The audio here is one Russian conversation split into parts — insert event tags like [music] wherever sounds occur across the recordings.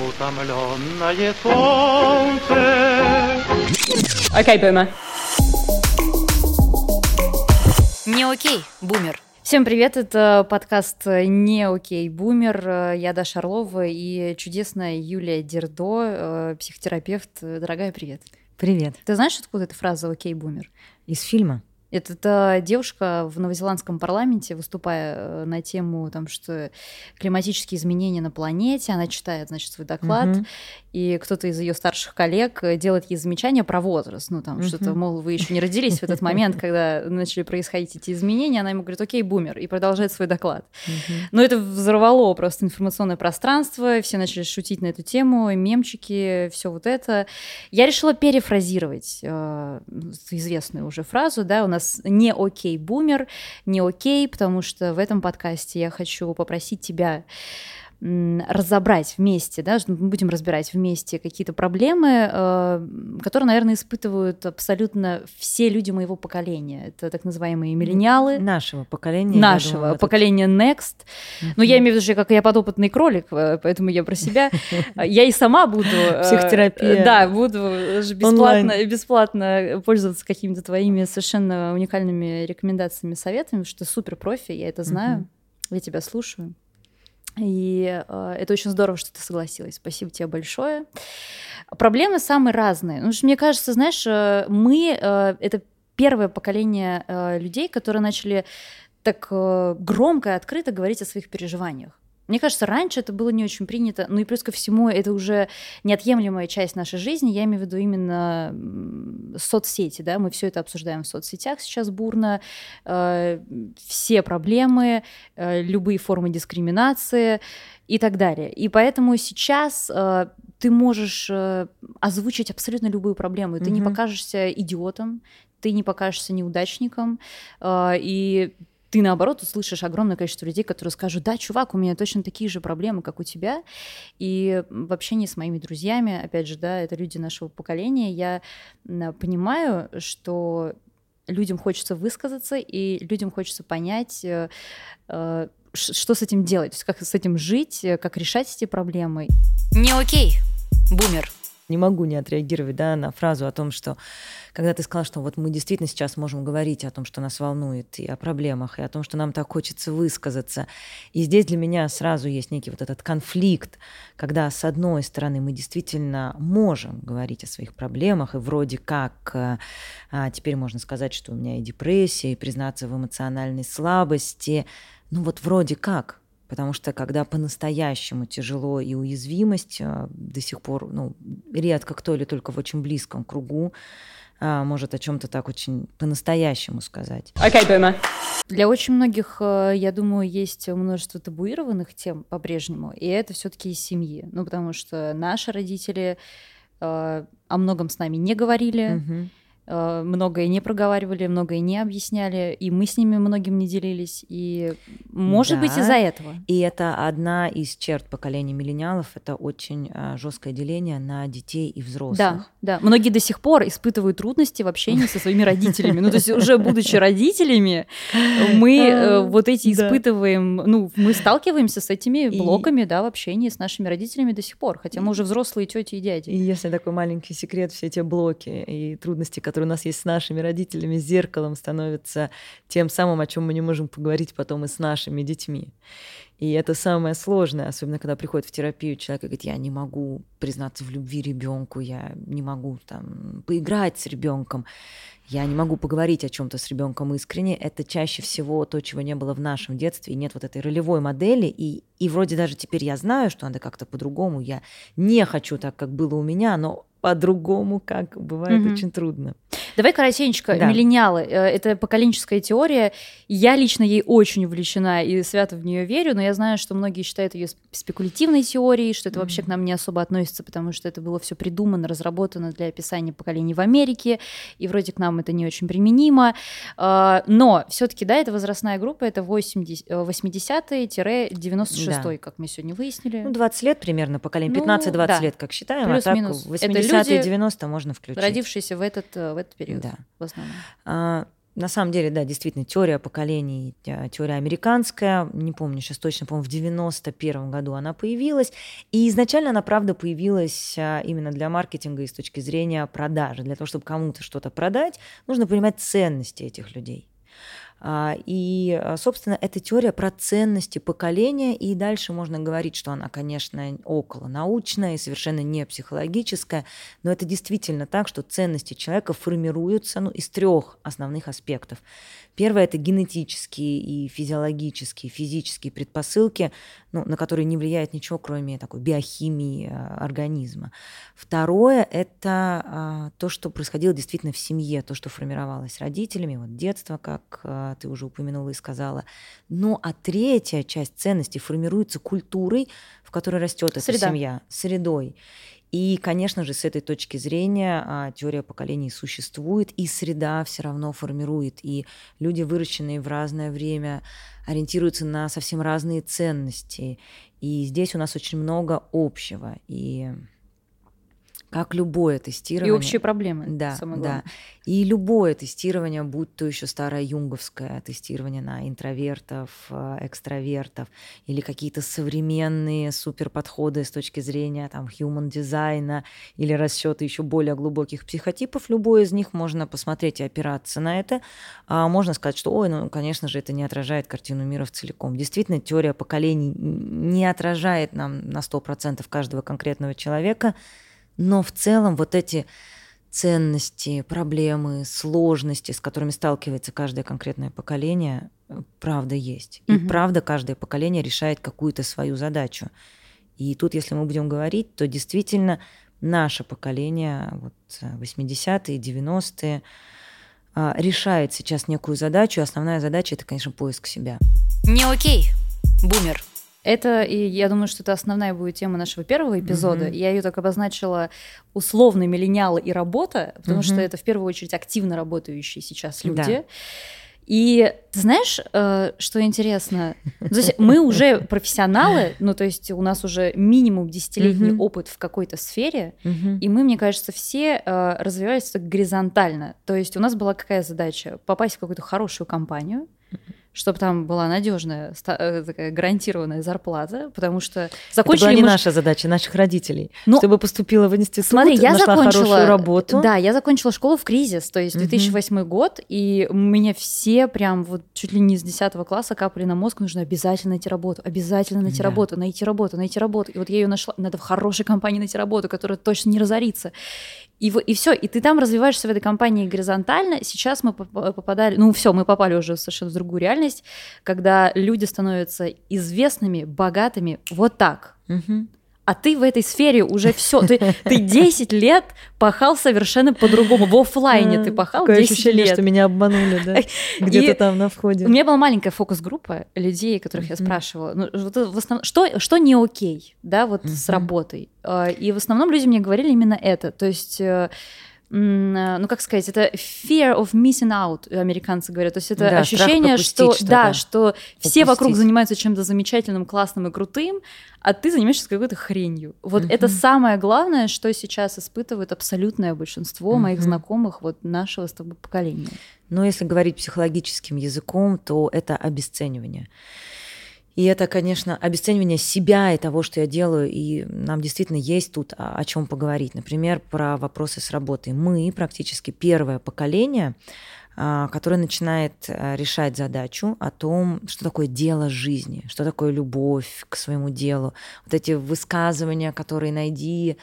Утомленное солнце. Окей, Бэма. Не окей, бумер. Всем привет, это подкаст «Не окей, бумер». Я Даша Орлова и чудесная Юлия Дердо, э, психотерапевт. Дорогая, привет. Привет. Ты знаешь, откуда эта фраза «окей, бумер»? Из фильма? Это девушка в новозеландском парламенте, выступая э, на тему, там, что климатические изменения на планете, она читает, значит, свой доклад, Мгм. и кто-то из ее старших коллег э, делает ей замечания про возраст. Ну, там, Мгм. что-то, мол, вы еще не родились в этот момент, когда начали происходить эти изменения. Она ему говорит, окей, бумер, и продолжает свой доклад. Но это взорвало просто информационное пространство, все начали шутить на эту тему, мемчики, все вот это. Я решила перефразировать э, известную уже фразу, да, у нас не окей бумер, не окей, потому что в этом подкасте я хочу попросить тебя разобрать вместе, да, что мы будем разбирать вместе какие-то проблемы, э, которые, наверное, испытывают абсолютно все люди моего поколения. Это так называемые миллениалы, Нашего поколения. нашего думаю, поколения Next. Ну, я имею в виду, что как я подопытный кролик, э, поэтому я про себя. Я и сама буду... э, Психотерапия. Да, буду бесплатно, бесплатно пользоваться какими-то твоими совершенно уникальными рекомендациями, советами, что супер профи, я это знаю, я тебя слушаю. И э, это очень здорово, что ты согласилась. Спасибо тебе большое. Проблемы самые разные. Ну, что мне кажется, знаешь, э, мы э, это первое поколение э, людей, которые начали так э, громко и открыто говорить о своих переживаниях. Мне кажется, раньше это было не очень принято, ну и плюс ко всему это уже неотъемлемая часть нашей жизни. Я имею в виду именно соцсети, да, мы все это обсуждаем в соцсетях сейчас бурно, э, все проблемы, э, любые формы дискриминации и так далее. И поэтому сейчас э, ты можешь э, озвучить абсолютно любую проблему, и ты не Мгм. покажешься идиотом, ты не покажешься неудачником, э, и ты, наоборот, услышишь огромное количество людей, которые скажут, да, чувак, у меня точно такие же проблемы, как у тебя. И в общении с моими друзьями, опять же, да, это люди нашего поколения, я понимаю, что людям хочется высказаться, и людям хочется понять, э, э, что с этим делать, как с этим жить, э, как решать эти проблемы. Не окей, бумер. Не могу не отреагировать да, на фразу о том, что когда ты сказал, что вот мы действительно сейчас можем говорить о том, что нас волнует, и о проблемах, и о том, что нам так хочется высказаться. И здесь для меня сразу есть некий вот этот конфликт, когда, с одной стороны, мы действительно можем говорить о своих проблемах, и вроде как э, а, теперь можно сказать, что у меня и депрессия, и признаться в эмоциональной слабости. Ну вот вроде как, Потому что когда по-настоящему тяжело и уязвимость а, до сих пор, ну, редко кто или только в очень близком кругу а, может о чем-то так очень по-настоящему сказать. Окей, Бэма. Для очень многих, э, я думаю, есть множество табуированных тем по-прежнему, и это все-таки из семьи. Ну, потому что наши родители э, о многом с нами не говорили, Мгм. Э, многое не проговаривали, многое не объясняли, и мы с ними многим не делились. И может быть Да. из-за этого. И это одна из черт поколения миллениалов, это очень а, жесткое деление на детей и взрослых. Да, да. Многие до сих пор испытывают трудности в общении со своими родителями. Ну, то есть уже будучи родителями, мы э, вот эти испытываем, ну, мы сталкиваемся с этими блоками, да, в общении с нашими родителями до сих пор, хотя мы уже взрослые тети и дяди. И если такой маленький секрет, все те блоки и трудности, которые у нас есть с нашими родителями, зеркалом становятся тем самым, о чем мы не можем поговорить потом и с нашими детьми. И это самое сложное, особенно когда приходит в терапию человек и говорит, я не могу признаться в любви ребенку, я не могу там поиграть с ребенком, я не могу поговорить о чем-то с ребенком искренне. Это чаще всего то, чего не было в нашем детстве, и нет вот этой ролевой модели. И, и вроде даже теперь я знаю, что надо как-то по-другому. Я не хочу так, как было у меня, но по-другому, как бывает Мгм. очень трудно. Давай коротенько, Да. миллениалы. э, Это поколенческая теория. Я лично ей очень увлечена и свято в нее верю, но я знаю, что многие считают ее спекулятивной теорией, что это вообще к нам не особо относится, потому что это было все придумано, разработано для описания поколений в Америке, и вроде к нам это не очень применимо. А, Но все-таки, да, это возрастная группа, это 80 э, 80-96, Да. как мы сегодня выяснили. Ну, 20 лет примерно, поколение, Ну, 15-20 да. лет, как считаем, а так Плюс-минус. Это 80-е, люди, 90 можно включить. родившиеся в этот, э, в этот период, Да. в основном. А, на самом деле, да, действительно, теория поколений, э, теория американская, не помню сейчас точно, по-моему, в 91 году она появилась. И изначально она, правда, появилась а, именно для маркетинга и с точки зрения продажи. Для того, чтобы кому-то что-то продать, нужно понимать ценности этих людей. А, и, а, собственно, эта теория про ценности поколения, и дальше можно говорить, что она, конечно, около научная и совершенно не психологическая, но это действительно так, что ценности человека формируются ну, из трех основных аспектов. Первое – это генетические и физиологические, физические предпосылки, ну, на которые не влияет ничего, кроме такой биохимии а, организма. Второе – это то, что происходило действительно в семье, то, что формировалось родителями, вот детство, как ты уже упомянула и сказала. Ну, а третья часть ценностей формируется культурой, в которой растет эта семья, средой. И, конечно же, с этой точки зрения а, теория поколений существует, и среда все равно формирует. И люди, выращенные в разное время, ориентируются на совсем разные ценности. И здесь у нас очень много общего. И как любое тестирование. И общие проблемы. Да, самое да. И любое тестирование, будь то еще старое юнговское тестирование на интровертов, э, экстравертов, или какие-то современные суперподходы с точки зрения там human дизайна или расчеты еще более глубоких психотипов, любой из них можно посмотреть и опираться на это. А можно сказать, что, ой, ну, конечно же, это не отражает картину мира в целиком. Действительно, теория поколений не отражает нам на 100% каждого конкретного человека, но в целом вот эти ценности, проблемы, сложности, с которыми сталкивается каждое конкретное поколение, э, правда есть. И Мгм. правда каждое поколение решает какую-то свою задачу. И тут, если мы будем говорить, то действительно наше поколение, вот э, 80-е, 90-е, а, решает сейчас некую задачу. и Основная задача это, конечно, поиск себя. Не окей. Бумер. Это, и я думаю, что это основная будет тема нашего первого эпизода. Мгм. Я ее так обозначила условно миллениалы и работа, потому что Мгм. это в первую очередь активно работающие сейчас Да. люди. И ты знаешь, э, что интересно? То есть [laughs] мы уже профессионалы, ну то есть у нас уже минимум десятилетний Мгм. опыт в какой-то сфере, Мгм. и мы, мне кажется, все э, развивались так горизонтально. То есть у нас была какая задача? Попасть в какую-то хорошую компанию, чтобы там была надежная, такая гарантированная зарплата, потому что Это закончили была не мы наша задача, наших родителей. Ну, чтобы поступила в институт, Смотри, я нашла закончила хорошую работу. Да, я закончила школу в кризис, то есть Мгм. 2008 год, и меня все прям вот чуть ли не с 10 класса капали на мозг, нужно обязательно найти работу, обязательно найти Да. работу, найти работу, найти работу. И вот я ее нашла, надо в хорошей компании найти работу, которая точно не разорится. И, и все, и ты там развиваешься в этой компании горизонтально. Сейчас мы поп- попадали, ну все, мы попали уже совершенно в другую реальность, когда люди становятся известными, богатыми вот так. Мгм. А ты в этой сфере уже все. Ты, ты 10 лет пахал совершенно по-другому. В оффлайне ты пахал Такое 10 ощущение, лет. что меня обманули, да? Где-то там на входе. У меня была маленькая фокус-группа людей, которых я спрашивала, ну, вот в основном, что, что не окей, да, вот с работой. А, И в основном люди мне говорили именно это. То есть э, ну как сказать, это fear of missing out, американцы говорят. То есть это Да, ощущение, что, что-то. да, что все вокруг занимаются чем-то замечательным, классным и крутым, а ты занимаешься какой-то хренью. Вот это Мгм. самое главное, что сейчас испытывает абсолютное большинство моих Мгм. знакомых вот нашего с тобой поколения. Но если говорить психологическим языком, то это обесценивание. И это, конечно, обесценивание себя и того, что я делаю, и нам действительно есть тут о, о чем поговорить. Например, про вопросы с работой. Мы практически первое поколение, а, которое начинает а, решать задачу о том, что такое дело жизни, что такое любовь к своему делу. Вот эти высказывания, которые найди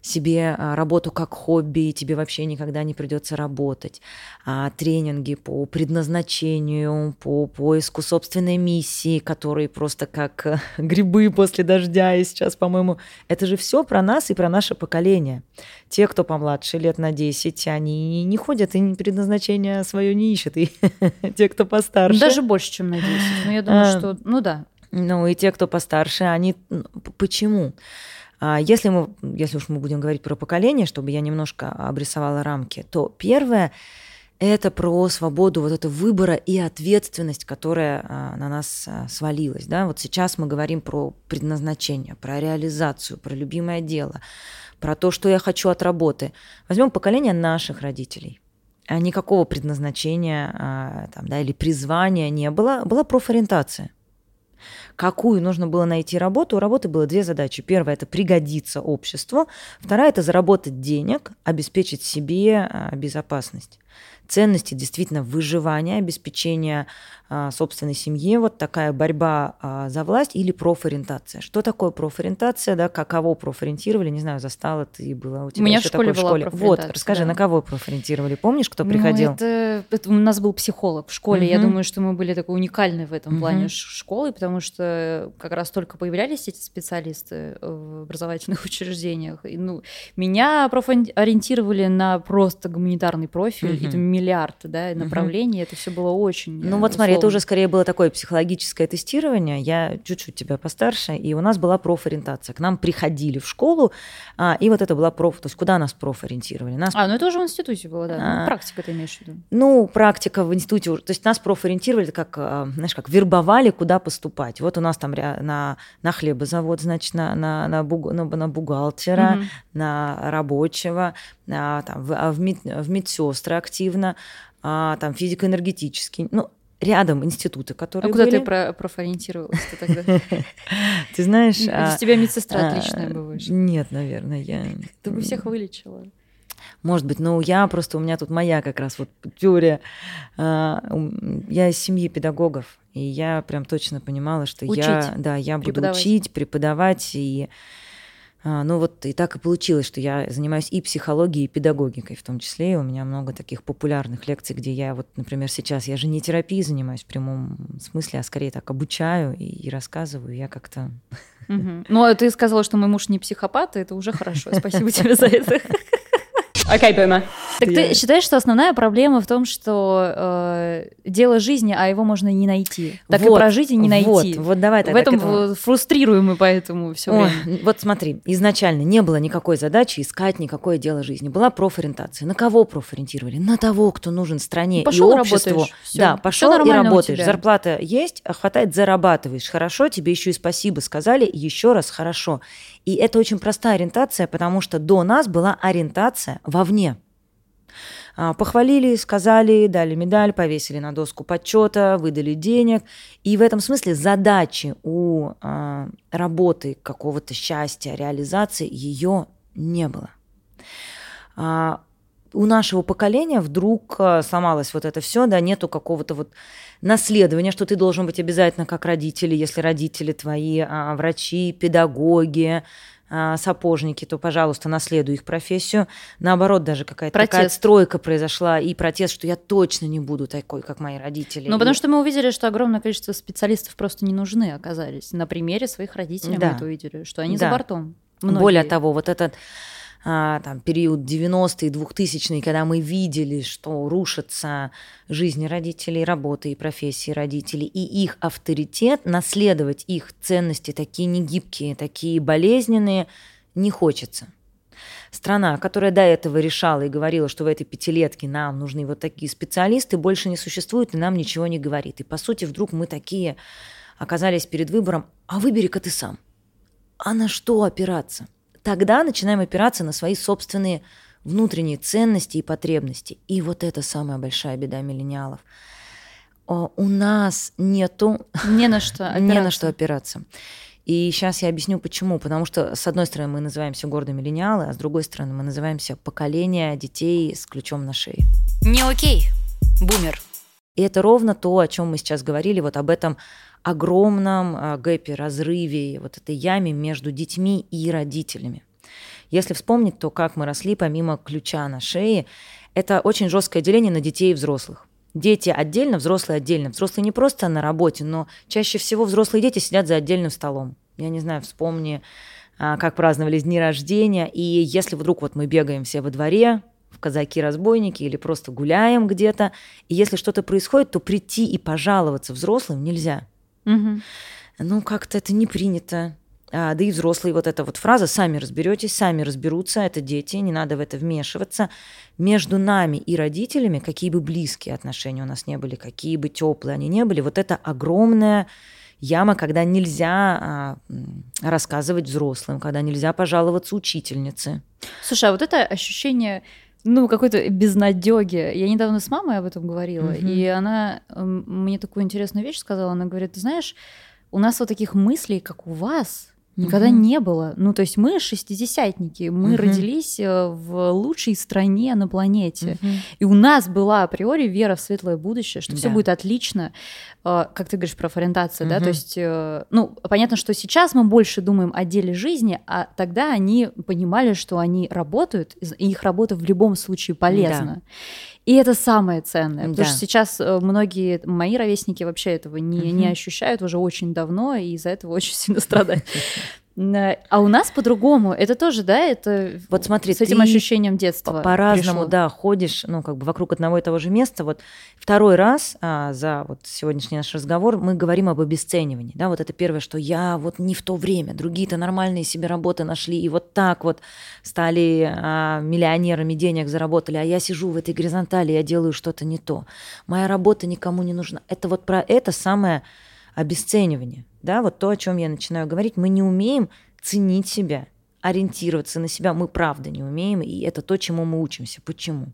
себе а, работу как хобби, и тебе вообще никогда не придется работать. А, тренинги по предназначению, по поиску собственной миссии, которые просто как э, [laughs] грибы после дождя. И сейчас, по-моему, это же все про нас и про наше поколение. Те, кто помладше, лет на 10, они не ходят и предназначение свое не ищут. И [laughs] те, кто постарше... Даже больше, чем на 10. Ну, я думаю, А. что, ну да. Ну и те, кто постарше, они... ну, п- Почему? А, Если, мы, если уж мы будем говорить про поколение, чтобы я немножко обрисовала рамки, то первое – это про свободу вот этого выбора и ответственность, которая а, на нас а, свалилась. Да? Вот сейчас мы говорим про предназначение, про реализацию, про любимое дело, про то, что я хочу от работы. Возьмем поколение наших родителей. никакого предназначения там, да, или призвания не было, была профориентация. Какую нужно было найти работу? У работы было две задачи. Первая – это пригодиться обществу. Вторая – это заработать денег, обеспечить себе а, безопасность ценности действительно выживания, обеспечения а, собственной семьи, вот такая борьба а, за власть или профориентация. Что такое профориентация, да, как кого профориентировали, не знаю, застала ты была у тебя у меня в школе такое была в школе. Вот, расскажи, да. на кого профориентировали? Помнишь, кто приходил? Ну, это, это у нас был психолог в школе. Я Мгм. думаю, что мы были такой уникальны в этом Мгм. плане школы, потому что как раз только появлялись эти специалисты в образовательных [laughs] учреждениях. И, ну, меня профориентировали на просто гуманитарный профиль, и Мгм. Миллиард да, направлений. Это все было очень. Ну вот смотри, это уже скорее было такое психологическое тестирование. Я чуть-чуть тебя постарше, и у нас была профориентация. К нам приходили в школу, а, и вот это была проф... То есть куда нас профориентировали? Нас А, ну это уже в институте было, да. А. Ну, практика ты имеешь в виду. Ну, практика в институте, уже- то есть нас профориентировали, как, а, знаешь, как вербовали, куда поступать. Вот у нас там на, на хлебозавод, значит, на, на, на, буг- на, на бухгалтера, Мгм. на рабочего, на, там, в, а в, мед, в медсестры активно, а, там физико-энергетический, ну, рядом институты, А которые куда были. ты про- профориентировалась тогда? [laughs] Ты знаешь... Из а, тебя медсестра а, отличная бываешь. Нет, наверное, я... Ты бы всех вылечила. Может быть, но я просто, у меня тут моя как раз вот теория. А, Я из семьи педагогов, и я прям точно понимала, что я, да, я буду учить, преподавать, и а, ну вот и так и получилось, что я занимаюсь и психологией, и педагогикой в том числе. И у меня много таких популярных лекций, где я вот, например, сейчас, я же не терапией занимаюсь в прямом смысле, а скорее так обучаю и, и рассказываю. Я как-то... Ну, а ты сказала, что мой муж не психопат, и это уже хорошо. Спасибо тебе за это. [laughs] Okay, boomer. Так ты считаешь, что основная проблема в том, что э, дело жизни, а его можно не найти? Так и Вот, прожить и не найти. Вот, вот давай В тогда к этом этому. в- фрустрируемый поэтому все Ой, время. вот смотри, изначально не было никакой задачи искать никакое дело жизни. Была профориентация. На кого профориентировали? На того, кто нужен стране Пошёл и и обществу. работаешь. Всё. Да, пошел и работаешь. Зарплата есть, а хватает, зарабатываешь. Хорошо, тебе еще и спасибо сказали, еще раз хорошо. И это очень простая ориентация, потому что до нас была ориентация вовне. А, Похвалили, сказали, дали медаль, повесили на доску почета, выдали денег. И в этом смысле задачи у а, работы какого-то счастья, реализации ее не было. У нашего поколения вдруг а, сломалось вот это все, да, нету какого-то вот наследования, что ты должен быть обязательно как родители, если родители твои а, врачи, педагоги, а, сапожники, то, пожалуйста, наследуй их профессию. Наоборот, даже какая-то такая Протест. отстройка произошла и протест, что я точно не буду такой, как мои родители. Ну, И- потому что мы увидели, что огромное количество специалистов просто не нужны оказались. На примере своих родителей Да. мы это увидели, что они Да. за бортом. Многие. Более того, вот этот а, там, период 90-е, 2000-е, когда мы видели, что рушатся жизни родителей, работы и профессии родителей, и их авторитет, наследовать их ценности, такие негибкие, такие болезненные, не хочется. Страна, которая до этого решала и говорила, что в этой пятилетке нам нужны вот такие специалисты, больше не существует и нам ничего не говорит. И по сути вдруг мы такие оказались перед выбором, а выбери-ка ты сам. А на что опираться? Тогда начинаем опираться на свои собственные внутренние ценности и потребности. И вот это самая большая беда миллениалов. О, У нас нету [laughs] Не на что [laughs] не на опираться. что опираться. И сейчас я объясню, почему. Потому что, с одной стороны, мы называемся гордо миллениалы, а с другой стороны, мы называемся поколение детей с ключом на шее. Не окей. Бумер. И это ровно то, о чем мы сейчас говорили, вот об этом огромном а, гэпе, разрыве, вот этой яме между детьми и родителями. Если вспомнить, то как мы росли, помимо ключа на шее, это очень жесткое деление на детей и взрослых. Дети отдельно, взрослые отдельно. Взрослые не просто на работе, но чаще всего взрослые дети сидят за отдельным столом. Я не знаю, вспомни, а, как праздновались дни рождения. И если вдруг вот мы бегаем все во дворе, в казаки-разбойники или просто гуляем где-то, и если что-то происходит, то прийти и пожаловаться взрослым нельзя. Ну, как-то это не принято. А, да и взрослые, вот эта вот фраза «сами разберетесь, сами разберутся», это дети, не надо в это вмешиваться. Между нами и родителями, какие бы близкие отношения у нас не были, какие бы теплые они не были, вот это огромная яма, когда нельзя а, рассказывать взрослым, когда нельзя пожаловаться учительнице. Слушай, а вот это ощущение ну, какой-то безнадеги. Я недавно с мамой об этом говорила, Мгм. и она мне такую интересную вещь сказала. Она говорит, ты знаешь, у нас вот таких мыслей, как у вас, никогда Мгм. не было. Ну, то есть мы шестидесятники, мы Мгм. родились э, в лучшей стране на планете. Мгм. И у нас была априори вера в светлое будущее, что все Да. будет отлично. Э, Как ты говоришь про ориентацию, да, Мгм. то есть, э, ну, понятно, что сейчас мы больше думаем о деле жизни, а тогда они понимали, что они работают, и их работа в любом случае полезна. И это самое ценное, потому Да. что сейчас э, многие мои ровесники вообще этого не, не Мгм. ощущают уже очень давно, и из-за этого [laughs] очень сильно страдают. А у нас по-другому. Это тоже, да, это Вот смотри, с этим ощущением детства. По-разному, да, ходишь, ну, как бы вокруг одного и того же места. Вот второй раз а, за вот сегодняшний наш разговор мы говорим об обесценивании, да, вот это первое, что я вот не в то время, другие-то нормальные себе работы нашли, и вот так вот стали а, миллионерами, денег заработали, а я сижу в этой горизонтали, я делаю что-то не то. Моя работа никому не нужна. Это вот про это самое обесценивание, да, вот то, о чем я начинаю говорить, мы не умеем ценить себя, ориентироваться на себя, мы правда не умеем, и это то, чему мы учимся. Почему?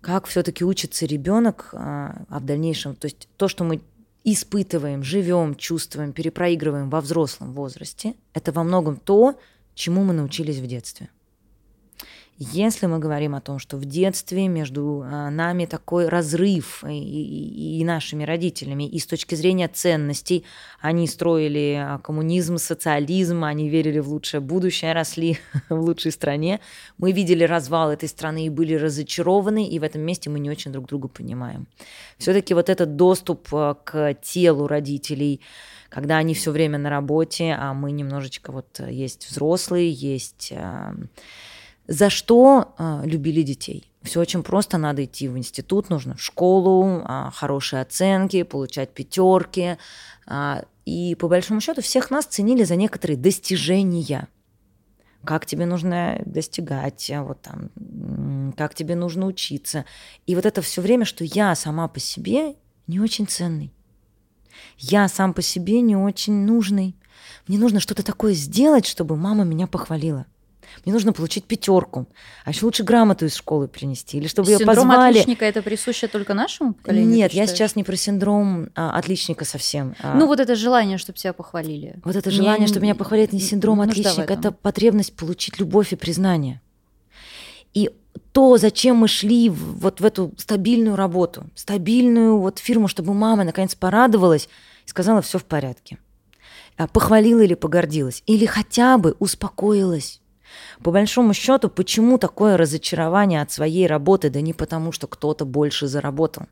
Как все-таки учится ребенок, а в дальнейшем, то есть то, что мы испытываем, живем, чувствуем, перепроигрываем во взрослом возрасте, это во многом то, чему мы научились в детстве. Если мы говорим о том, что в детстве между а, нами такой разрыв и, и- и нашими родителями, и с точки зрения ценностей, они строили а, коммунизм, социализм, они верили в лучшее будущее, росли [laughs] в лучшей стране. Мы видели развал этой страны и были разочарованы, и в этом месте мы не очень друг друга понимаем. Все-таки вот этот доступ а, к телу родителей, когда они все время на работе, а мы немножечко вот есть взрослые, есть за что а, любили детей? Все очень просто, надо идти в институт, нужно в школу, а, хорошие оценки, получать пятерки. а, и по большому счету всех нас ценили за некоторые достижения. Как тебе нужно достигать, а, вот там, как тебе нужно учиться. И вот это все время, что я сама по себе не очень ценный. Я сам по себе не очень нужный. Мне нужно что-то такое сделать, чтобы мама меня похвалила. Мне нужно получить пятерку, а еще лучше грамоту из школы принести, или чтобы ее Синдром позвали. отличника это присуще только нашему поколению? Нет, я сейчас не про синдром а, отличника совсем. а, Ну вот это желание, чтобы тебя похвалили. вот это Не- желание, чтобы меня похвалили, это не синдром в отличника, это потребность получить любовь и признание. И то, зачем мы шли вот в эту стабильную работу, стабильную вот фирму, чтобы мама наконец порадовалась и сказала, все в порядке. А, Похвалила или погордилась, или хотя бы успокоилась. По большому счету, почему такое разочарование от своей работы? Да не потому, что кто-то больше заработал.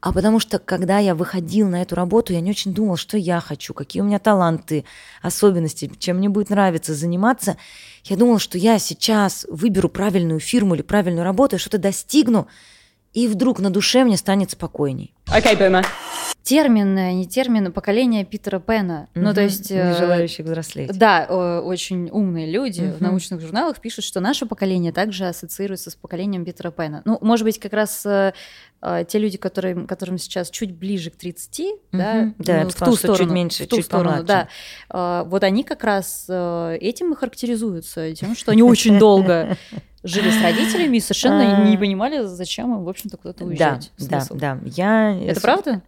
А потому что, когда я выходил на эту работу, я не очень думал, что я хочу, какие у меня таланты, особенности, чем мне будет нравиться заниматься. Я думал, что я сейчас выберу правильную фирму или правильную работу, я что-то достигну, и вдруг на душе мне станет спокойней. Okay, boomer. Термин, не термин, поколение Питера Пэна. Ну, то есть... э, Не желающих взрослеть. Да, очень умные люди в Мгм. научных журналах пишут, что наше поколение также ассоциируется с поколением Питера Пэна. Ну, может быть, как раз э, э, те люди, которые, которым сейчас чуть ближе к 30, да, Мгм. Да, я ну, в сказала, ту что чуть сторону, меньше, в ту чуть сторону, помладше. да. Вот они как раз этим и характеризуются, тем, что они очень долго жили с родителями и совершенно не понимали, зачем им, в общем-то, куда-то Да, уезжать. да, Смысл. да. Я... Это правда?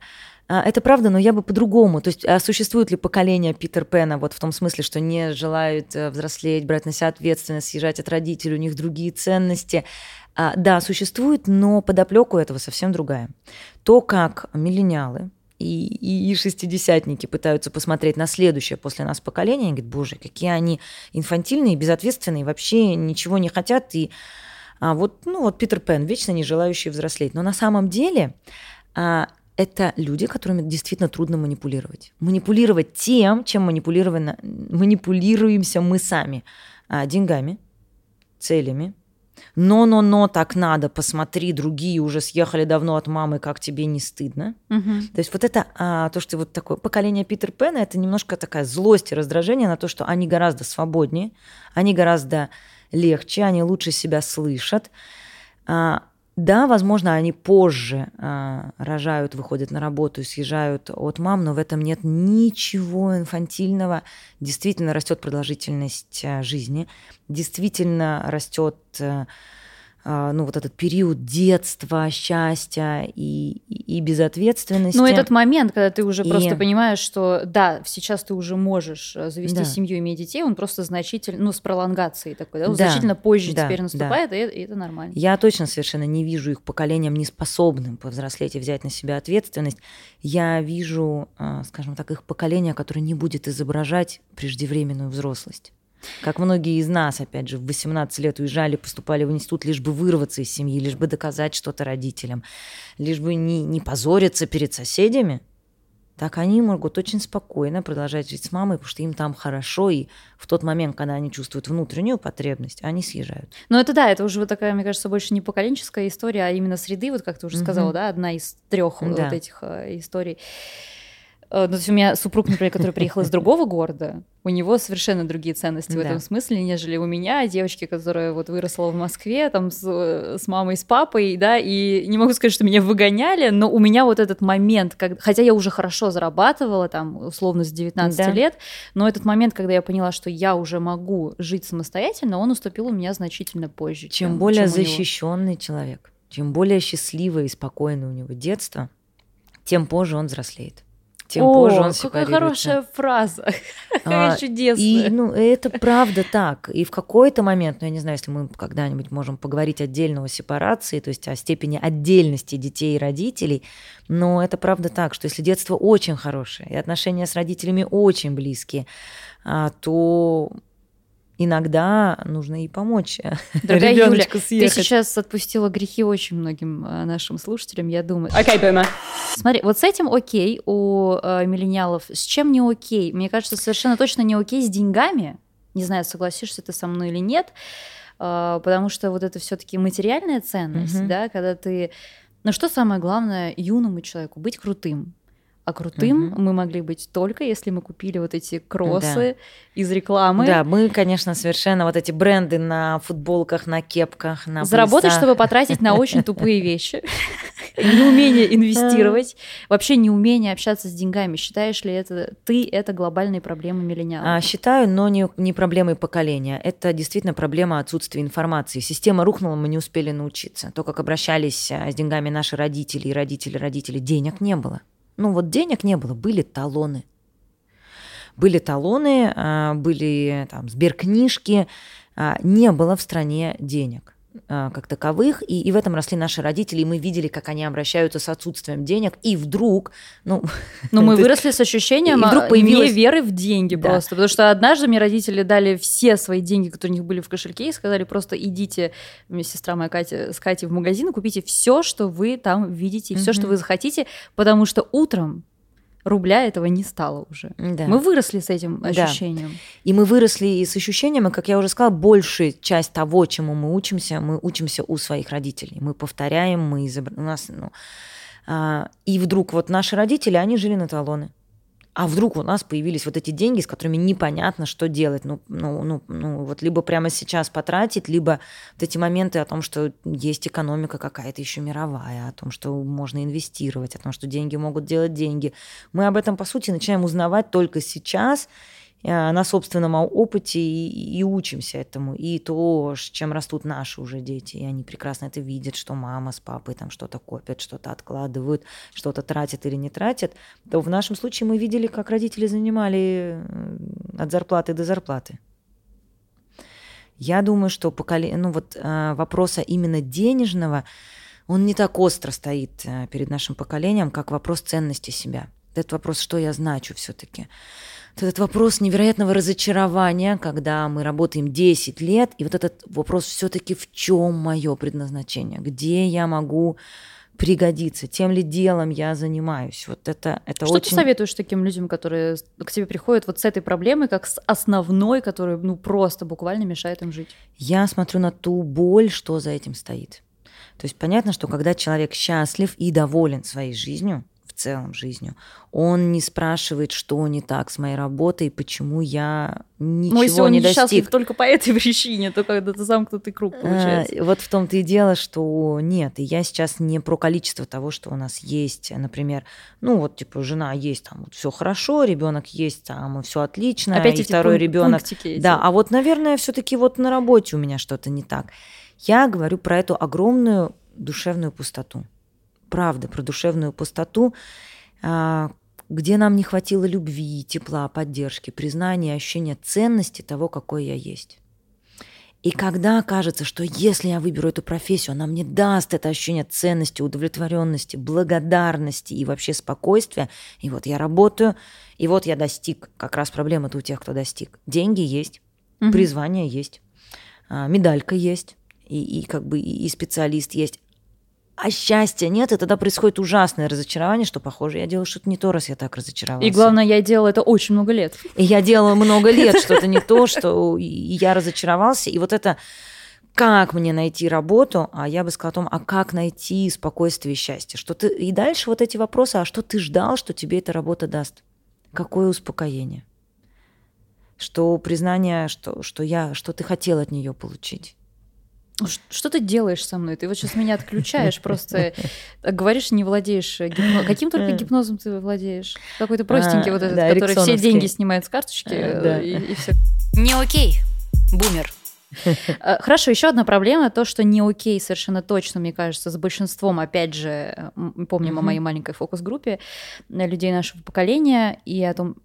А, Это правда, но я бы по-другому. То есть а существует ли поколение Питер Пэна вот в том смысле, что не желают э, взрослеть, брать на себя ответственность, съезжать от родителей, у них другие ценности? А, Да, существует, но подоплеку этого совсем другая. То, как миллениалы и, и, шестидесятники пытаются посмотреть на следующее после нас поколение, они говорят, боже, какие они инфантильные, безответственные, вообще ничего не хотят. И а, вот, ну, вот Питер Пен, вечно не желающий взрослеть. Но на самом деле а, это люди, которыми действительно трудно манипулировать. Манипулировать тем, чем манипулировано- манипулируемся мы сами. А, деньгами, целями. Но-но-но, так надо, посмотри, другие уже съехали давно от мамы, как тебе не стыдно. Мгм. То есть вот это, а, то, что вот такое поколение Питер Пэна, это немножко такая злость и раздражение на то, что они гораздо свободнее, они гораздо легче, они лучше себя слышат. А, да, возможно, они позже а, рожают, выходят на работу съезжают от мам, но в этом нет ничего инфантильного. Действительно растет продолжительность а, жизни, действительно растет э, ну, вот этот период детства, счастья и, и, и безответственности. Но этот момент, когда ты уже И- просто понимаешь, что да, сейчас ты уже можешь э, завести Да. семью, иметь детей, он просто значительно, ну, с пролонгацией такой, да, он Да, значительно позже да, теперь да. наступает, и, это- и это нормально. Я точно совершенно не вижу их поколением неспособным повзрослеть и взять на себя ответственность. Я вижу, а, скажем так, их поколение, которое не будет изображать преждевременную взрослость. Как многие из нас, опять же, в 18 лет уезжали, поступали в институт, лишь бы вырваться из семьи, лишь бы доказать что-то родителям, лишь бы не, не позориться перед соседями, так они могут очень спокойно продолжать жить с мамой, потому что им там хорошо, и в тот момент, когда они чувствуют внутреннюю потребность, они съезжают. Но это да, это уже вот такая, мне кажется, больше не поколенческая история, а именно среды, вот как ты уже сказала, да, одна из трех Да. вот этих э, историй. Э, Ну, то есть у меня супруг, например, который приехал из [laughs] другого города, у него совершенно другие ценности в этом смысле, нежели у меня, девочки, которая вот выросла в Москве, там, с, э, с мамой, с папой, да, и не могу сказать, что меня выгоняли, но у меня вот этот момент, как, хотя я уже хорошо зарабатывала, там, условно, с 19 Да. лет, но этот момент, когда я поняла, что я уже могу жить самостоятельно, он уступил у меня значительно позже. Чем более чем у него. защищенный человек, чем более счастливое и спокойное у него детство, тем позже он взрослеет. Тем О, позже он какая хорошая фраза, [laughs] какая А, чудесная. И ну, это правда так. И в какой-то момент, ну я не знаю, если мы когда-нибудь можем поговорить отдельно о сепарации, то есть о степени отдельности детей и родителей, но это правда так, что если детство очень хорошее и отношения с родителями очень близкие, а, то иногда нужно и помочь Дорогая Юля, ребеночку ты съехать. сейчас отпустила грехи очень многим э, нашим слушателям, я думаю. Okay, boomer. Смотри, вот с этим окей у э, миллениалов. С чем не окей? Мне кажется, совершенно точно не окей с деньгами. Не знаю, согласишься ты со мной или нет, э, потому что вот это все-таки материальная ценность, Мгм. да, когда ты... Ну что самое главное юному человеку? Быть крутым. А крутым Мгм. мы могли быть только если мы купили вот эти кроссы из рекламы. Да, мы, конечно, совершенно вот эти бренды на футболках, на кепках, на Заработать, поясах. чтобы потратить на очень тупые [laughs] вещи. Неумение инвестировать. Вообще неумение общаться с деньгами. Считаешь ли это ты это глобальные проблемы миллениалов? А, Считаю, но не, не проблемой поколения. Это действительно проблема отсутствия информации. Система рухнула, мы не успели научиться. То, как обращались а, с деньгами наши родители и родители родители, денег не было. Ну вот денег не было, были талоны. Были талоны, а, были там сберкнижки, а, не было в стране денег как таковых, и, и в этом росли наши родители, и мы видели, как они обращаются с отсутствием денег, и вдруг, ну, Но [laughs] мы то есть- выросли с ощущением и вдруг а, появилась- не веры в деньги Да. просто. Потому что однажды мне родители дали все свои деньги, которые у них были в кошельке, и сказали, просто идите, сестра моя Катя, с Катей в магазин и купите все, что вы там видите, и все, что вы захотите, потому что утром рубля этого не стало уже. да. Мы выросли с этим Да. ощущением. И мы выросли и с ощущением, и, как я уже сказала, большая часть того, чему мы учимся, мы учимся у своих родителей. Мы повторяем, мы изобр... у нас, ну, а, и вдруг вот наши родители, они жили на талоны. А вдруг у нас появились вот эти деньги, с которыми непонятно, что делать. Ну, ну, ну, ну, вот либо прямо сейчас потратить, либо вот эти моменты о том, что есть экономика какая-то еще мировая, о том, что можно инвестировать, о том, что деньги могут делать деньги. Мы об этом, по сути, начинаем узнавать только сейчас, на собственном опыте и, и учимся этому. И то, чем растут наши уже дети. И они прекрасно это видят, что мама с папой там что-то копят, что-то откладывают, что-то тратят или не тратят. То в нашем случае мы видели, как родители занимали э, от зарплаты до зарплаты. Я думаю, что поколе... ну, вот, э, вопроса именно денежного, он не так остро стоит э, перед нашим поколением, как вопрос ценности себя. Этот вопрос, что я значу все-таки. Этот вопрос невероятного разочарования, когда мы работаем 10 лет, и вот этот вопрос все-таки в чем мое предназначение, где я могу пригодиться, тем ли делом я занимаюсь. Вот это, это Что очень... ты советуешь таким людям, которые к тебе приходят вот с этой проблемой, как с основной, которая ну просто буквально мешает им жить? Я смотрю на ту боль, что за этим стоит. То есть понятно, что когда человек счастлив и доволен своей жизнью, целом жизнью, он не спрашивает, что не так с моей работой, почему я ничего Ну, если он не не счастлив достиг. только по этой [laughs] причине, то когда ты замкнутый круг получается. А, Вот в том-то и дело, что нет, и я сейчас не про количество того, что у нас есть, например, ну вот типа жена есть, там вот все хорошо, ребенок есть, там все отлично, Опять и второй пунк- ребенок да, а вот, наверное, все-таки вот на работе у меня что-то не так. Я говорю про эту огромную душевную пустоту. Правда, про душевную пустоту, а, где нам не хватило любви, тепла, поддержки, признания, ощущения ценности того, какой я есть. И когда кажется, что если я выберу эту профессию, она мне даст это ощущение ценности, удовлетворенности, благодарности и вообще спокойствия, и вот я работаю, и вот я достиг. Как раз проблема-то у тех, кто достиг. Деньги есть, угу. призвание есть, а, медалька есть, и, и как бы и специалист есть а счастья нет, и тогда происходит ужасное разочарование, что, похоже, я делаю что-то не то, раз я так разочаровалась. И главное, я делала это очень много лет. И я делала много лет [laughs] что-то не то, что я разочаровался. И вот это как мне найти работу, а я бы сказала о том, а как найти спокойствие и счастье. Что ты... И дальше вот эти вопросы, а что ты ждал, что тебе эта работа даст? Какое успокоение? Что признание, что, что, я, что ты хотел от нее получить? Что ты делаешь со мной? Ты вот сейчас меня отключаешь, просто [laughs] говоришь, не владеешь гипнозом. [laughs] Каким только гипнозом ты владеешь? Какой-то простенький а, вот этот, да, который все деньги снимает с карточки а, да. и, и все. [laughs] Не окей, бумер. Э, хорошо, еще одна проблема, то, что не окей совершенно точно, мне кажется, с большинством, опять же, помним о моей маленькой фокус-группе людей нашего поколения и о том,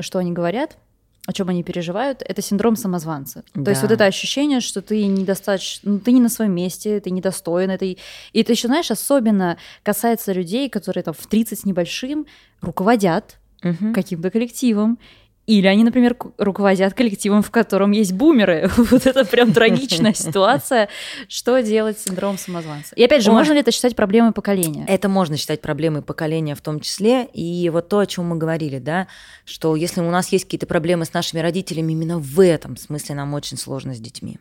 что они говорят о чем они переживают, это синдром самозванца. Да. То есть вот это ощущение, что ты недостаточно, ну, ты не на своем месте, ты недостоин этой. И это еще, знаешь, особенно касается людей, которые там в 30 с небольшим руководят угу. каким-то коллективом или они, например, руководят коллективом, в котором есть бумеры. [laughs] вот это прям трагичная [laughs] ситуация. Что делать с синдромом самозванца? И опять же, можно ли это считать проблемой поколения? Это можно считать проблемой поколения в том числе. И вот то, о чем мы говорили, да, что если у нас есть какие-то проблемы с нашими родителями, именно в этом смысле нам очень сложно с детьми.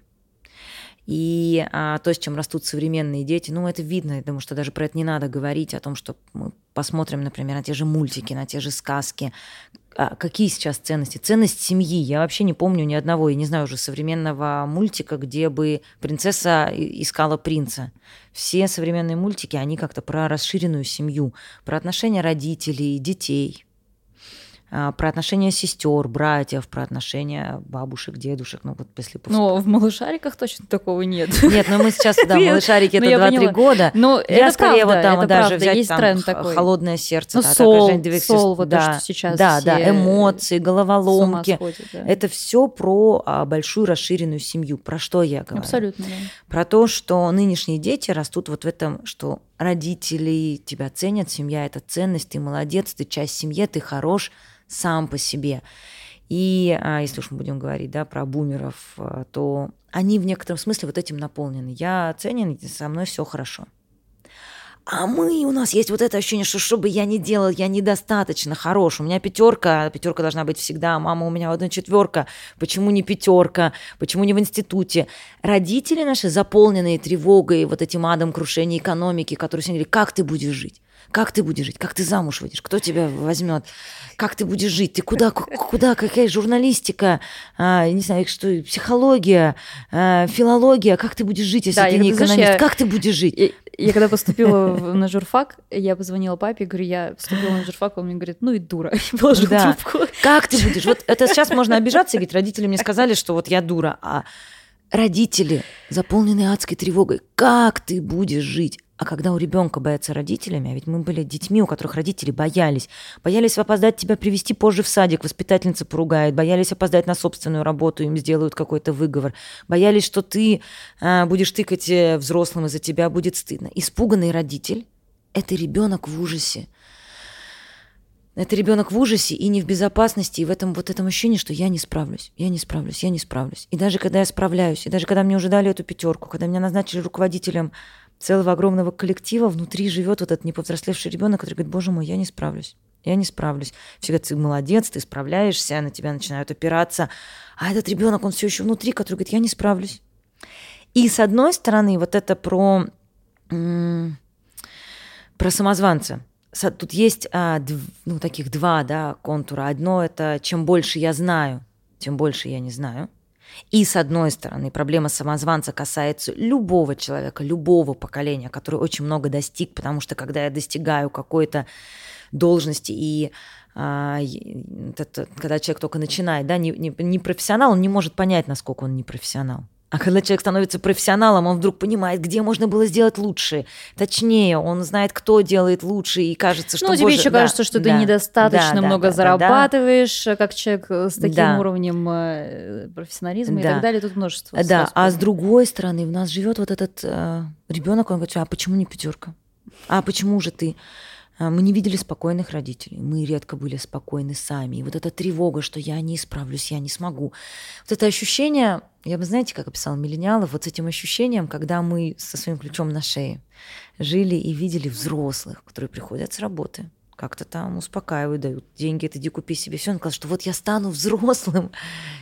И а, то, с чем растут современные дети, ну, это видно, я думаю, что даже про это не надо говорить, о том, что мы посмотрим, например, на те же мультики, на те же сказки, а какие сейчас ценности? Ценность семьи. Я вообще не помню ни одного, я не знаю уже современного мультика, где бы принцесса искала принца. Все современные мультики, они как-то про расширенную семью, про отношения родителей, детей. А, про отношения сестер, братьев, про отношения бабушек, дедушек, ну вот если... Ну, в малышариках точно такого нет. [laughs] Нет, но мы сейчас, да, [laughs] малышарики это 2-3 года. Ну, я скорее вот там даже взять там холодное сердце. Ну, сол, сол, вот что сейчас Да, да, эмоции, головоломки. Это все про а, большую расширенную семью. Про что я говорю? Абсолютно, да. Про то, что нынешние дети растут вот в этом, что родители тебя ценят, семья – это ценность, ты молодец, ты часть семьи, ты хорош – сам по себе. И а, если уж мы будем говорить да, про бумеров, а, то они в некотором смысле вот этим наполнены. Я ценен, со мной все хорошо. А мы, у нас есть вот это ощущение, что что бы я ни делал, я недостаточно хорош. У меня пятерка, пятерка должна быть всегда. Мама у меня одна четверка. Почему не пятерка? Почему не в институте? Родители наши, заполненные тревогой, вот этим адом крушения экономики, которые все говорили, как ты будешь жить? Как ты будешь жить? Как ты замуж выйдешь? Кто тебя возьмет? Как ты будешь жить? Ты куда, куда, какая журналистика? А, не знаю, что, психология, а, филология? Как ты будешь жить, если да, ты не экономист? Я... Как ты будешь жить? Я, я когда поступила на журфак, я позвонила папе, говорю, я поступила на журфак, он мне говорит, ну и дура, [laughs] и положил да. трубку. Как ты будешь? Вот это сейчас можно обижаться и говорить, родители мне сказали, что вот я дура, а родители, заполненные адской тревогой, как ты будешь жить? А когда у ребенка боятся родителями, а ведь мы были детьми, у которых родители боялись, боялись опоздать тебя привести позже в садик, воспитательница поругает, боялись опоздать на собственную работу, им сделают какой-то выговор, боялись, что ты а, будешь тыкать э, взрослым, из-за тебя будет стыдно. Испуганный родитель – это ребенок в ужасе. Это ребенок в ужасе и не в безопасности, и в этом вот этом ощущении, что я не справлюсь, я не справлюсь, я не справлюсь. И даже когда я справляюсь, и даже когда мне уже дали эту пятерку, когда меня назначили руководителем целого огромного коллектива внутри живет вот этот неповзрослевший ребенок, который говорит, боже мой, я не справлюсь. Я не справлюсь. Всегда ты молодец, ты справляешься, на тебя начинают опираться. А этот ребенок, он все еще внутри, который говорит, я не справлюсь. И с одной стороны, вот это про, про самозванца. Тут есть а, ну, таких два да, контура. Одно это чем больше я знаю, тем больше я не знаю. И с одной стороны, проблема самозванца касается любого человека, любого поколения, который очень много достиг, потому что когда я достигаю какой-то должности и а, это, когда человек только начинает, да, не, не, не профессионал, он не может понять, насколько он не профессионал. А когда человек становится профессионалом, он вдруг понимает, где можно было сделать лучше, точнее, он знает, кто делает лучше, и кажется, что... Ну, тебе боже, еще да, кажется, что ты да, недостаточно да, много зарабатываешь, как человек э, с таким уровнем э, профессионализма и так далее. Тут множество. Да, а с другой стороны, в нас живет вот этот ребенок, он говорит, а почему не пятерка? А почему же ты? А, Мы не видели спокойных родителей, мы редко были спокойны сами. И вот эта тревога, что я не исправлюсь, я не смогу. Вот это ощущение, я бы, знаете, как описал миллениалов, вот с этим ощущением, когда мы со своим ключом на шее жили и видели взрослых, которые приходят с работы, как-то там успокаивают, дают деньги, это иди купи себе все. Он сказал, что вот я стану [laughs] взрослым,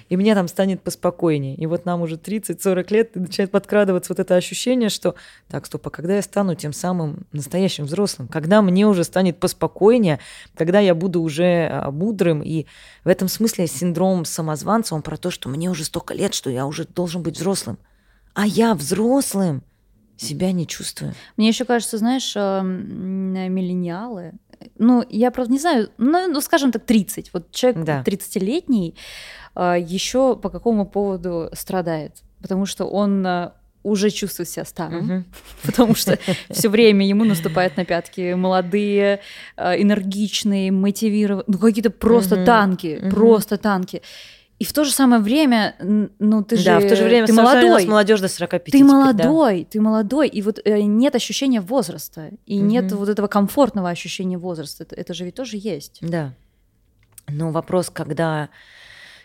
и мне там станет поспокойнее. И вот нам уже 30-40 лет начинает подкрадываться вот это ощущение, что так, стоп, а когда я стану тем самым настоящим взрослым? Когда мне уже станет поспокойнее? Когда я буду уже а, мудрым? И в этом смысле синдром самозванца, он про то, что мне уже столько лет, что я уже должен быть взрослым. А я взрослым себя не чувствую. Мне еще кажется, знаешь, э, м, миллениалы, ну, я правда не знаю, ну, ну, скажем так, 30. Вот человек Да. 30-летний еще по какому поводу страдает? Потому что он э, уже чувствует себя старым, [laughs] потому что все время ему наступают на пятки молодые, э, энергичные, мотивированные, ну какие-то просто танки, просто танки. И в то же самое время, ну ты же да, в то же время ты совершенно у нас молодой, молодежь до 45 ты теперь, да. молодой, ты молодой, и вот э, нет ощущения возраста, и нет Мгм. вот этого комфортного ощущения возраста. Это, это же ведь тоже есть. Да. Но вопрос, когда,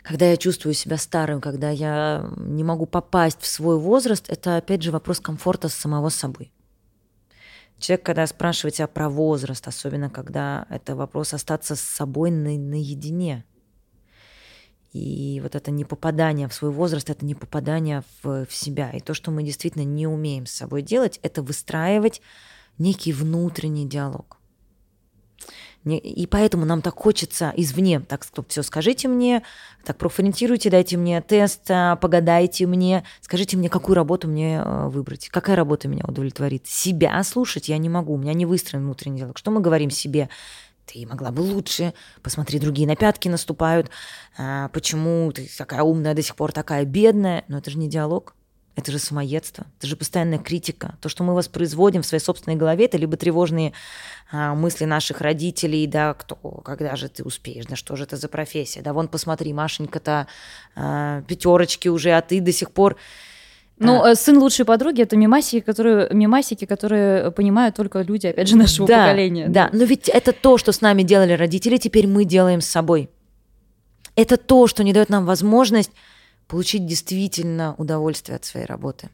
когда я чувствую себя старым, когда я не могу попасть в свой возраст, это опять же вопрос комфорта с самого собой. Человек, когда спрашивает тебя про возраст, особенно когда это вопрос остаться с собой на- наедине. И вот это непопадание в свой возраст, это не попадание в, в себя. И то, что мы действительно не умеем с собой делать, это выстраивать некий внутренний диалог. Не- И поэтому нам так хочется извне, так, все, скажите мне, так, профориентируйте, дайте мне тест, а, погадайте мне, скажите мне, какую работу мне э, выбрать, какая работа меня удовлетворит. Себя слушать я не могу, у меня не выстроен внутренний диалог. Что мы говорим себе? Ты могла бы лучше, посмотри, другие на пятки наступают, а, почему ты такая умная до сих пор, такая бедная. Но это же не диалог, это же самоедство, это же постоянная критика. То, что мы воспроизводим в своей собственной голове, это либо тревожные а, мысли наших родителей, да, кто, когда же ты успеешь, да что же это за профессия, да вон посмотри, Машенька-то а, пятерочки уже, а ты до сих пор... Ну, А, э, сын лучшей подруги это мимасики, которые, мимасики, которые понимают только люди, опять же, нашего да, поколения. Да, но ведь это то, что с нами делали родители, теперь мы делаем с собой. Это то, что не дает нам возможность получить действительно удовольствие от своей работы.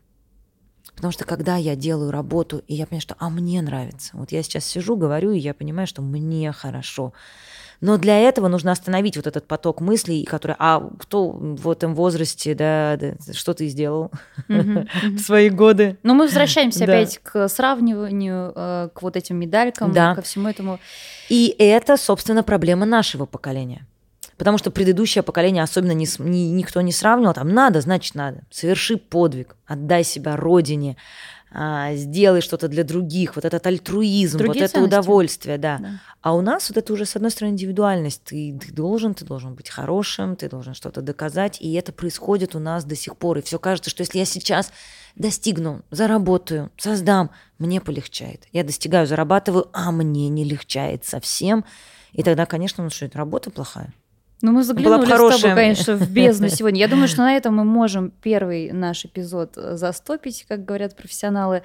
Потому что когда я делаю работу, и я понимаю, что а мне нравится. Вот я сейчас сижу, говорю, и я понимаю, что мне хорошо. Но для этого нужно остановить вот этот поток мыслей, который, а кто в этом возрасте, да, да, что ты сделал [laughs] в свои годы? Но мы возвращаемся [laughs] опять к сравниванию, э, к вот этим медалькам, Да. ко всему этому. И это, собственно, проблема нашего поколения. Потому что предыдущее поколение особенно не, ни- никто не сравнивал. Там надо, значит надо. Соверши подвиг, отдай себя родине, а, сделай что-то для других. Вот этот альтруизм, Другие вот это ценности. удовольствие, да. Да. А у нас вот это уже, с одной стороны, индивидуальность. Ты, ты должен, ты должен быть хорошим, ты должен что-то доказать. И это происходит у нас до сих пор. И все кажется, что если я сейчас достигну, заработаю, создам, мне полегчает. Я достигаю, зарабатываю, а мне не легчает совсем. И тогда, конечно, ну что, это работа плохая. Ну, мы заглянули с хорошая. тобой, конечно, в бездну [laughs] сегодня. Я думаю, что на этом мы можем первый наш эпизод э, застопить, как говорят профессионалы.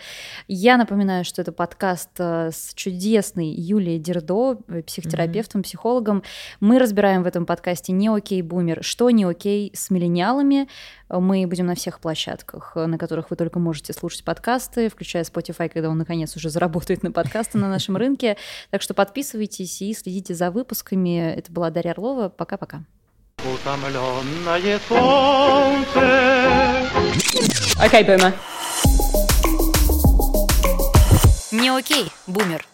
Я напоминаю, что это подкаст э, с чудесной Юлией Дердо, э, психотерапевтом, психологом. Мы разбираем в этом подкасте не окей бумер, что не окей с миллениалами. Мы будем на всех площадках, э, на которых вы только можете слушать подкасты, включая Spotify, когда он наконец уже заработает на подкасты на нашем рынке. Так что подписывайтесь и следите за выпусками. Это была Дарья Орлова. Пока-пока. Утомленное солнце Okay. Не окей, бумер.